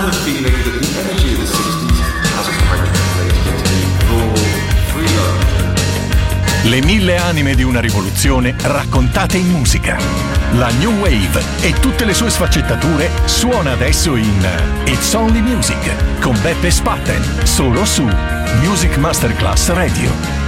and feeling that the energy of the 60s hasn't quite translated into raw, free love. Le mille anime di una rivoluzione raccontate in musica. La New Wave e tutte le sue sfaccettature suona adesso in It's Only Music con Beppe Spatten, solo su Music Masterclass Radio.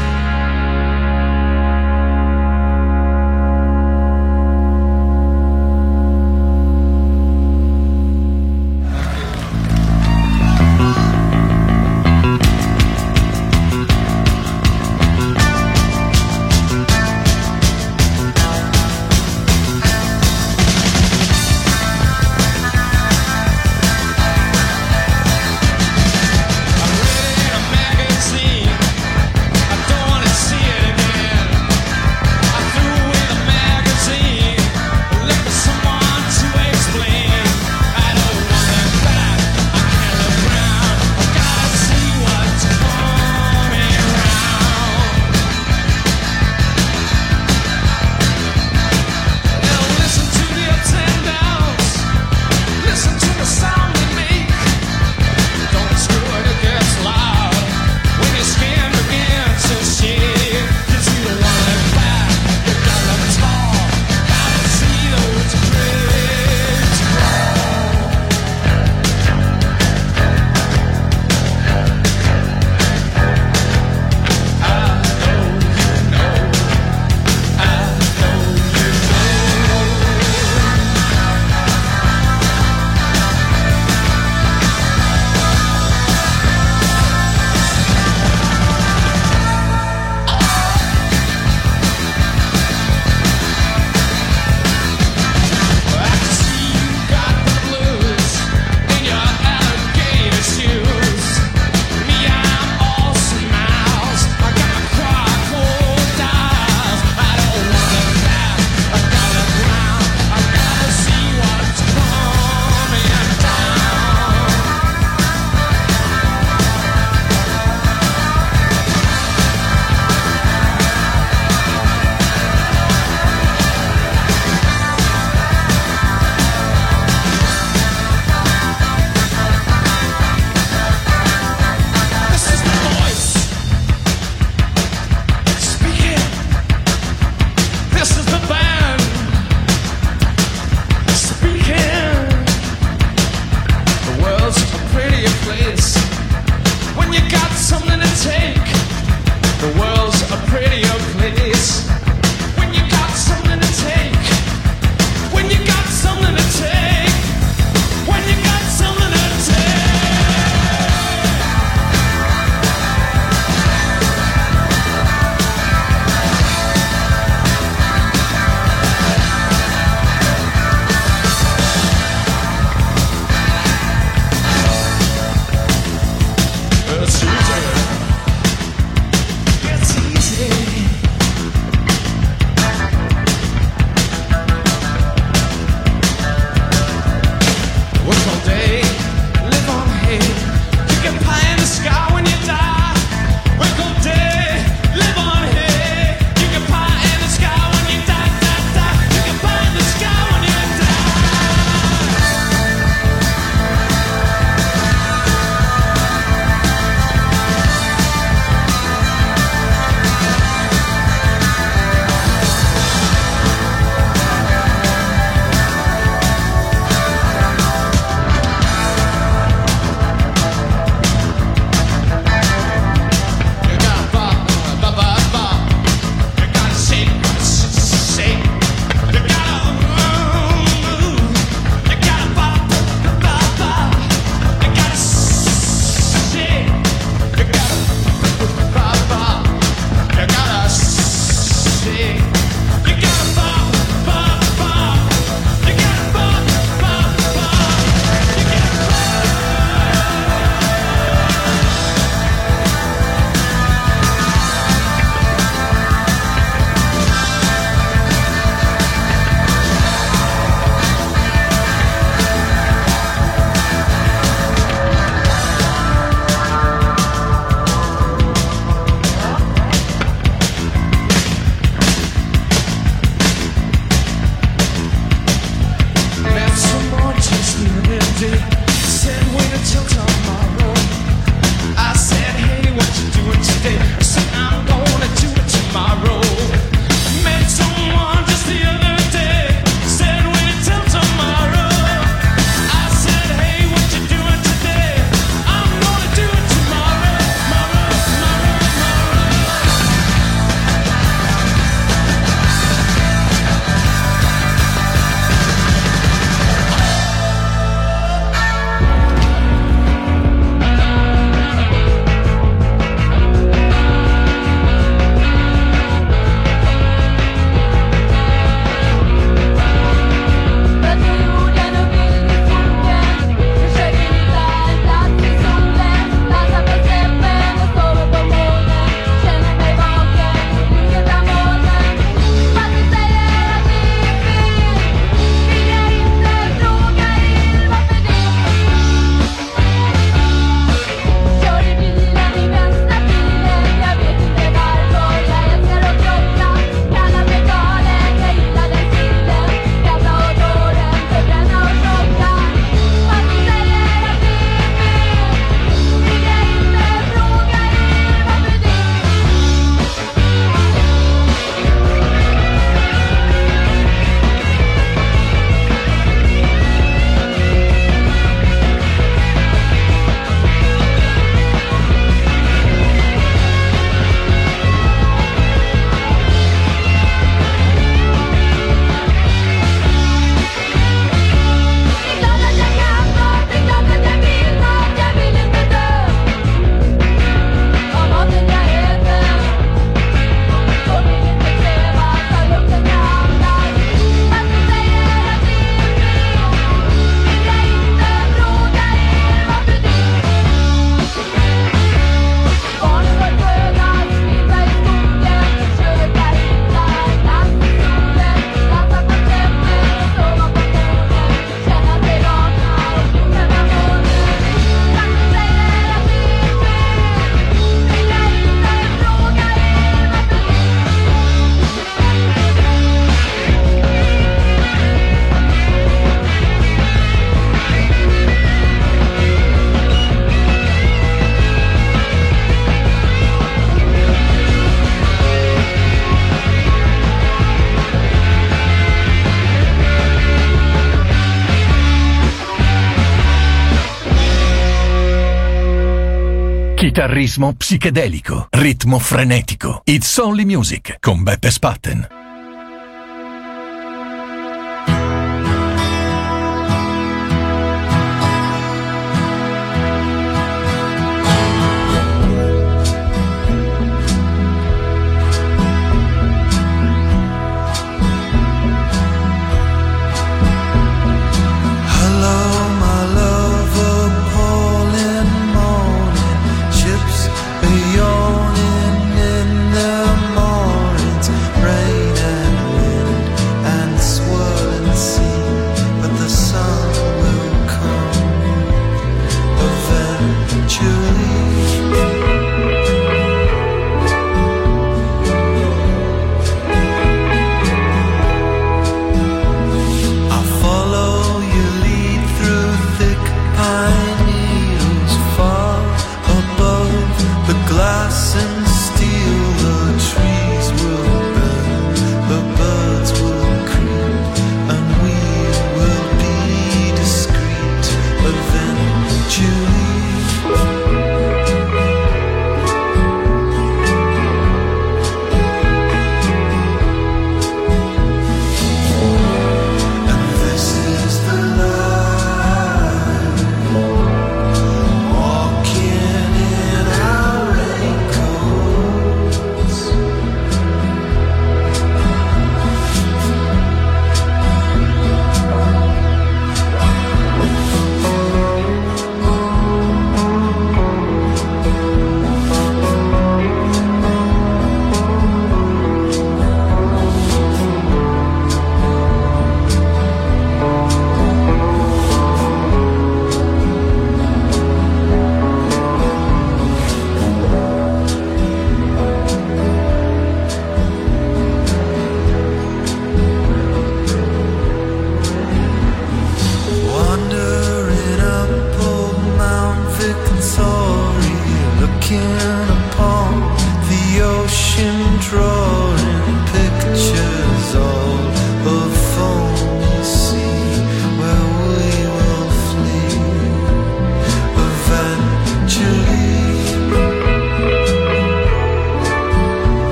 Chitarrismo psichedelico, ritmo frenetico. It's Only Music con Beppe Spatten.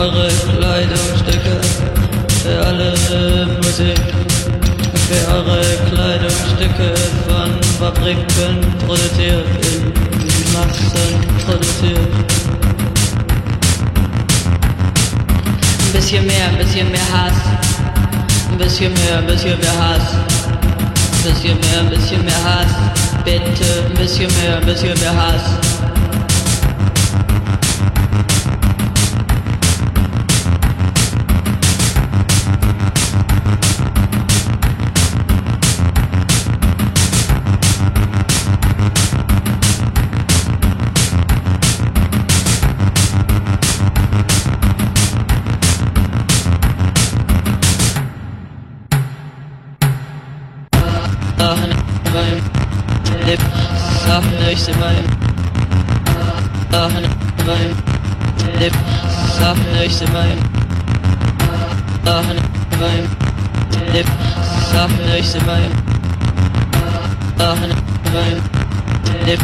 Eure Kleidungsstücke. Für alle Musik. Für eure Kleidungsstücke von Fabriken produziert. In Massen produziert. Ein bisschen mehr, ein bisschen mehr Hass. Ein bisschen mehr, ein bisschen mehr Hass. Ein bisschen mehr, ein bisschen mehr Hass. Bitte, ein bisschen mehr, ein bisschen mehr Hass. möchte, weil weil Lip Sachen möchte, weil Sachen weil Lip Sachen möchte, weil Sachen weil Lip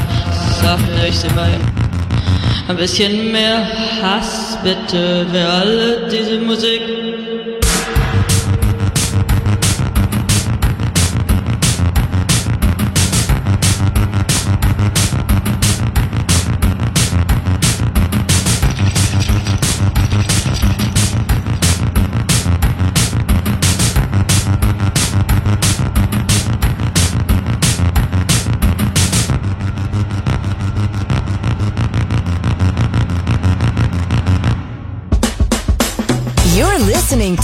Sachen möchte, weil ein bisschen mehr Hass bitte wer alle diese Musik.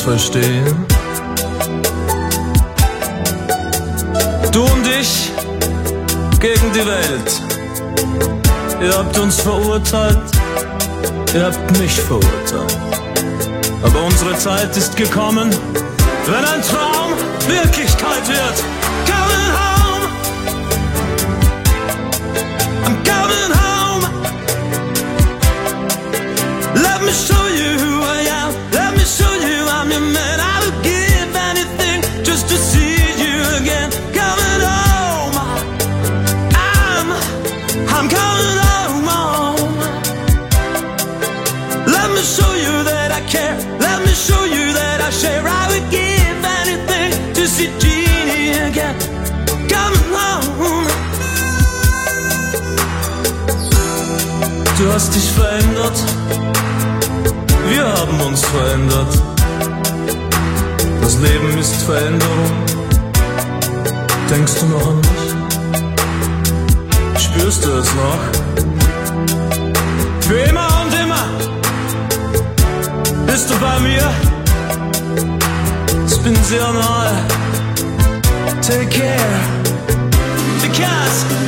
verstehen. Du und ich gegen die Welt. Ihr habt uns verurteilt, ihr habt mich verurteilt. Aber unsere Zeit ist gekommen, wenn ein Traum Wirklichkeit wird. Coming home, I'm coming home. Let me show hast dich verändert. Wir haben uns verändert. Das Leben ist Veränderung. Denkst du noch an mich? Spürst du es noch? Für immer und immer bist du bei mir. Ich bin sehr nahe. Take care. Because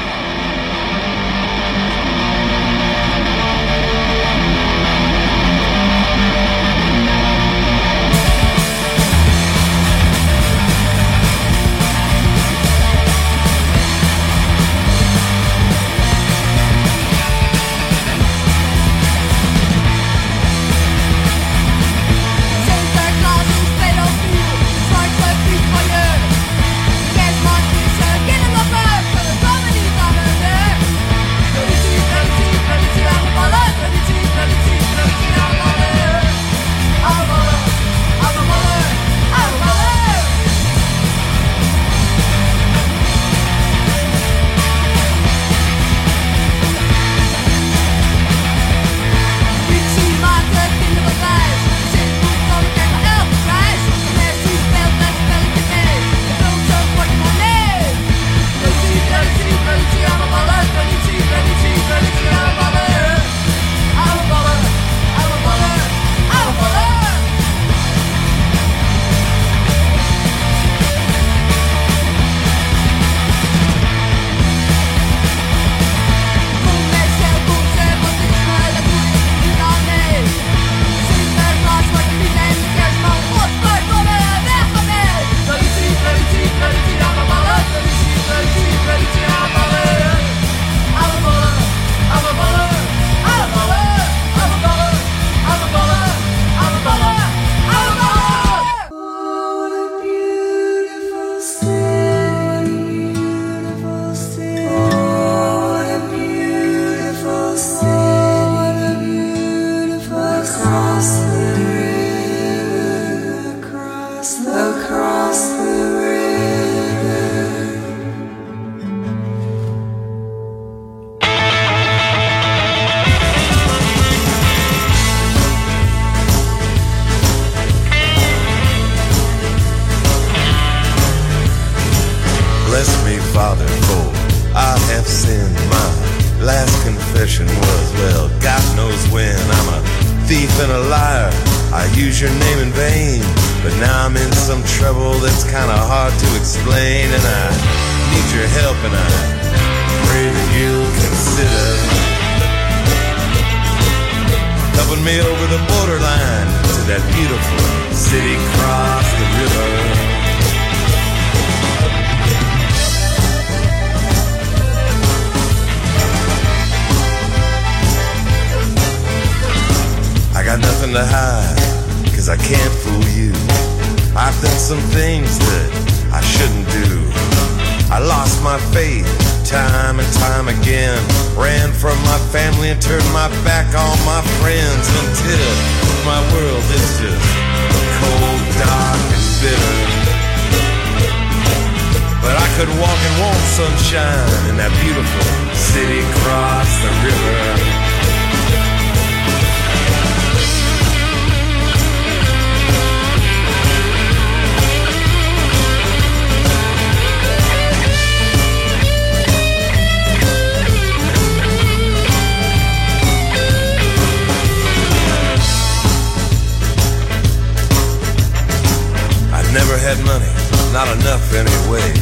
not enough anyway.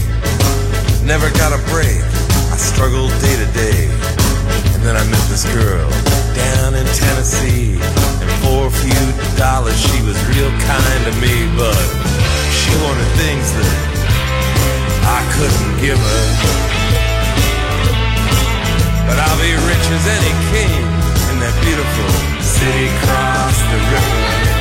Never got a break, I struggled day to day. And then I met this girl down in Tennessee. And for a few dollars, she was real kind to me, but she wanted things that I couldn't give her. But I'll be rich as any king in that beautiful city across the river.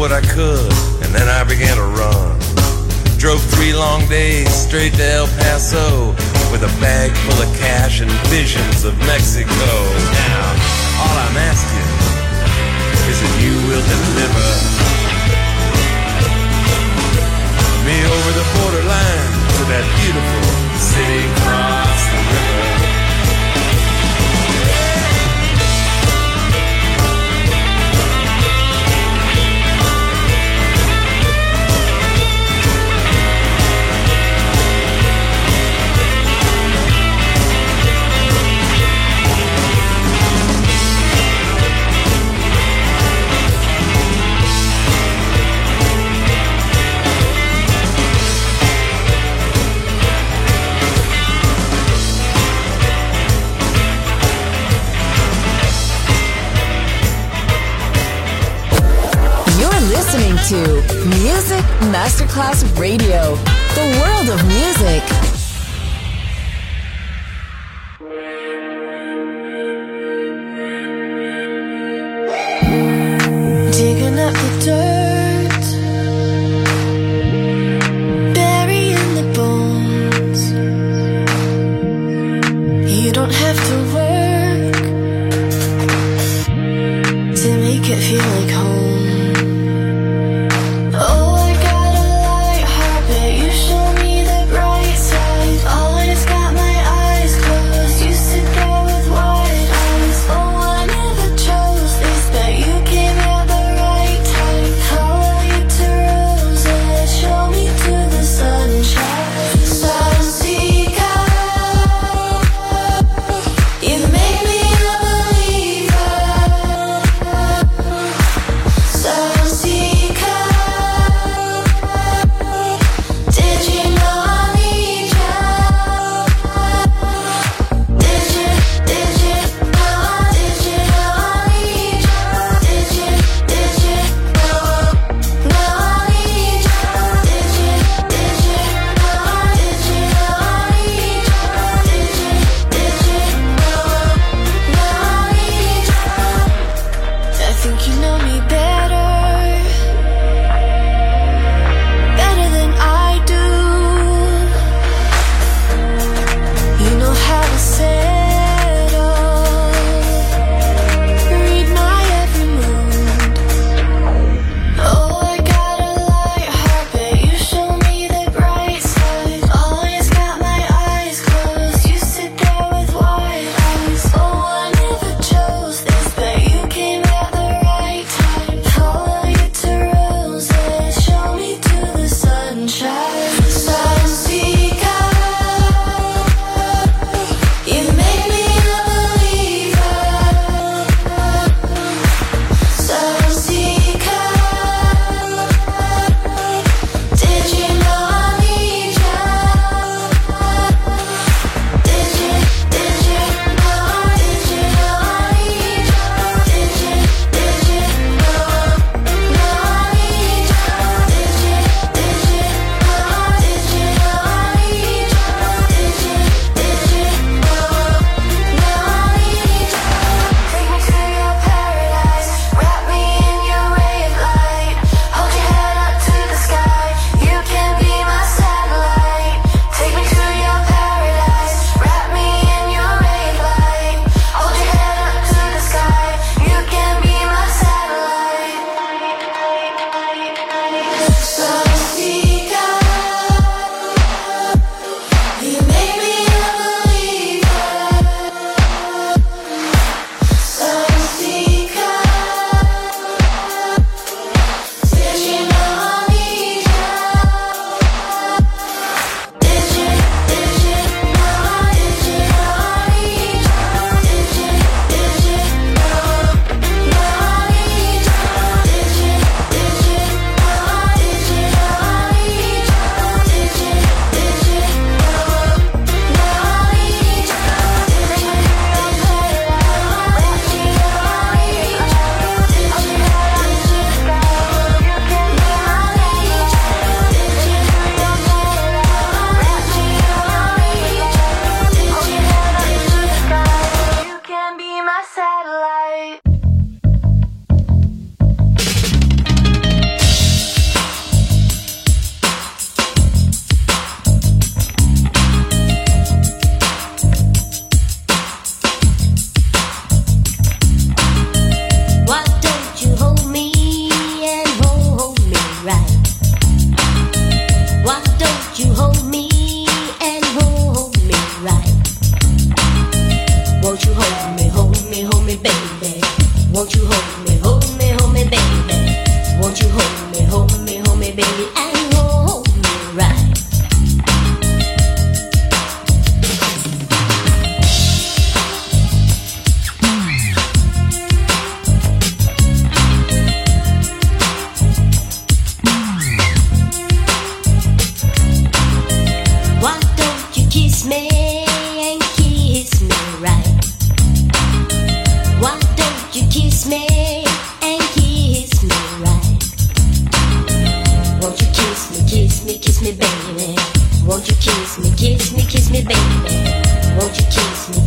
What I could, and then I began to run. Drove three long days straight to El Paso with a bag full of cash and visions of Mexico. Now, all I'm asking is that you will deliver me over the borderline to that beautiful city across the river. Masterclass Radio,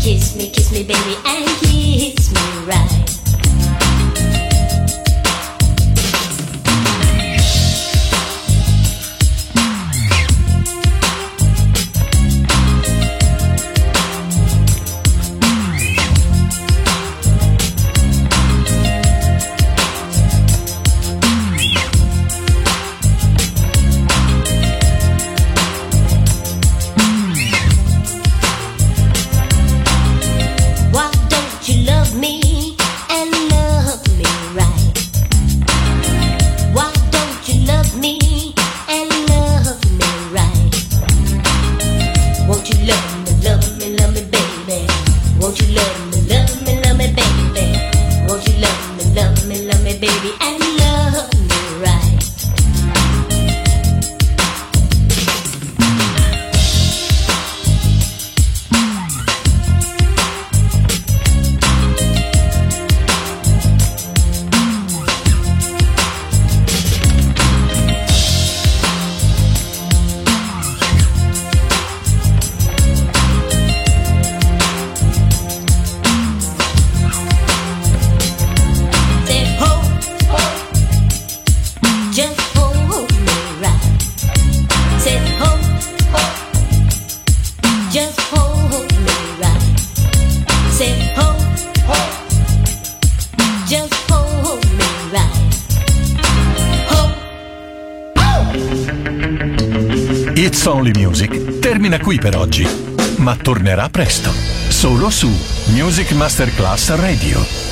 Kiss me, kiss me, baby, and kiss me right. Masterclass Radio.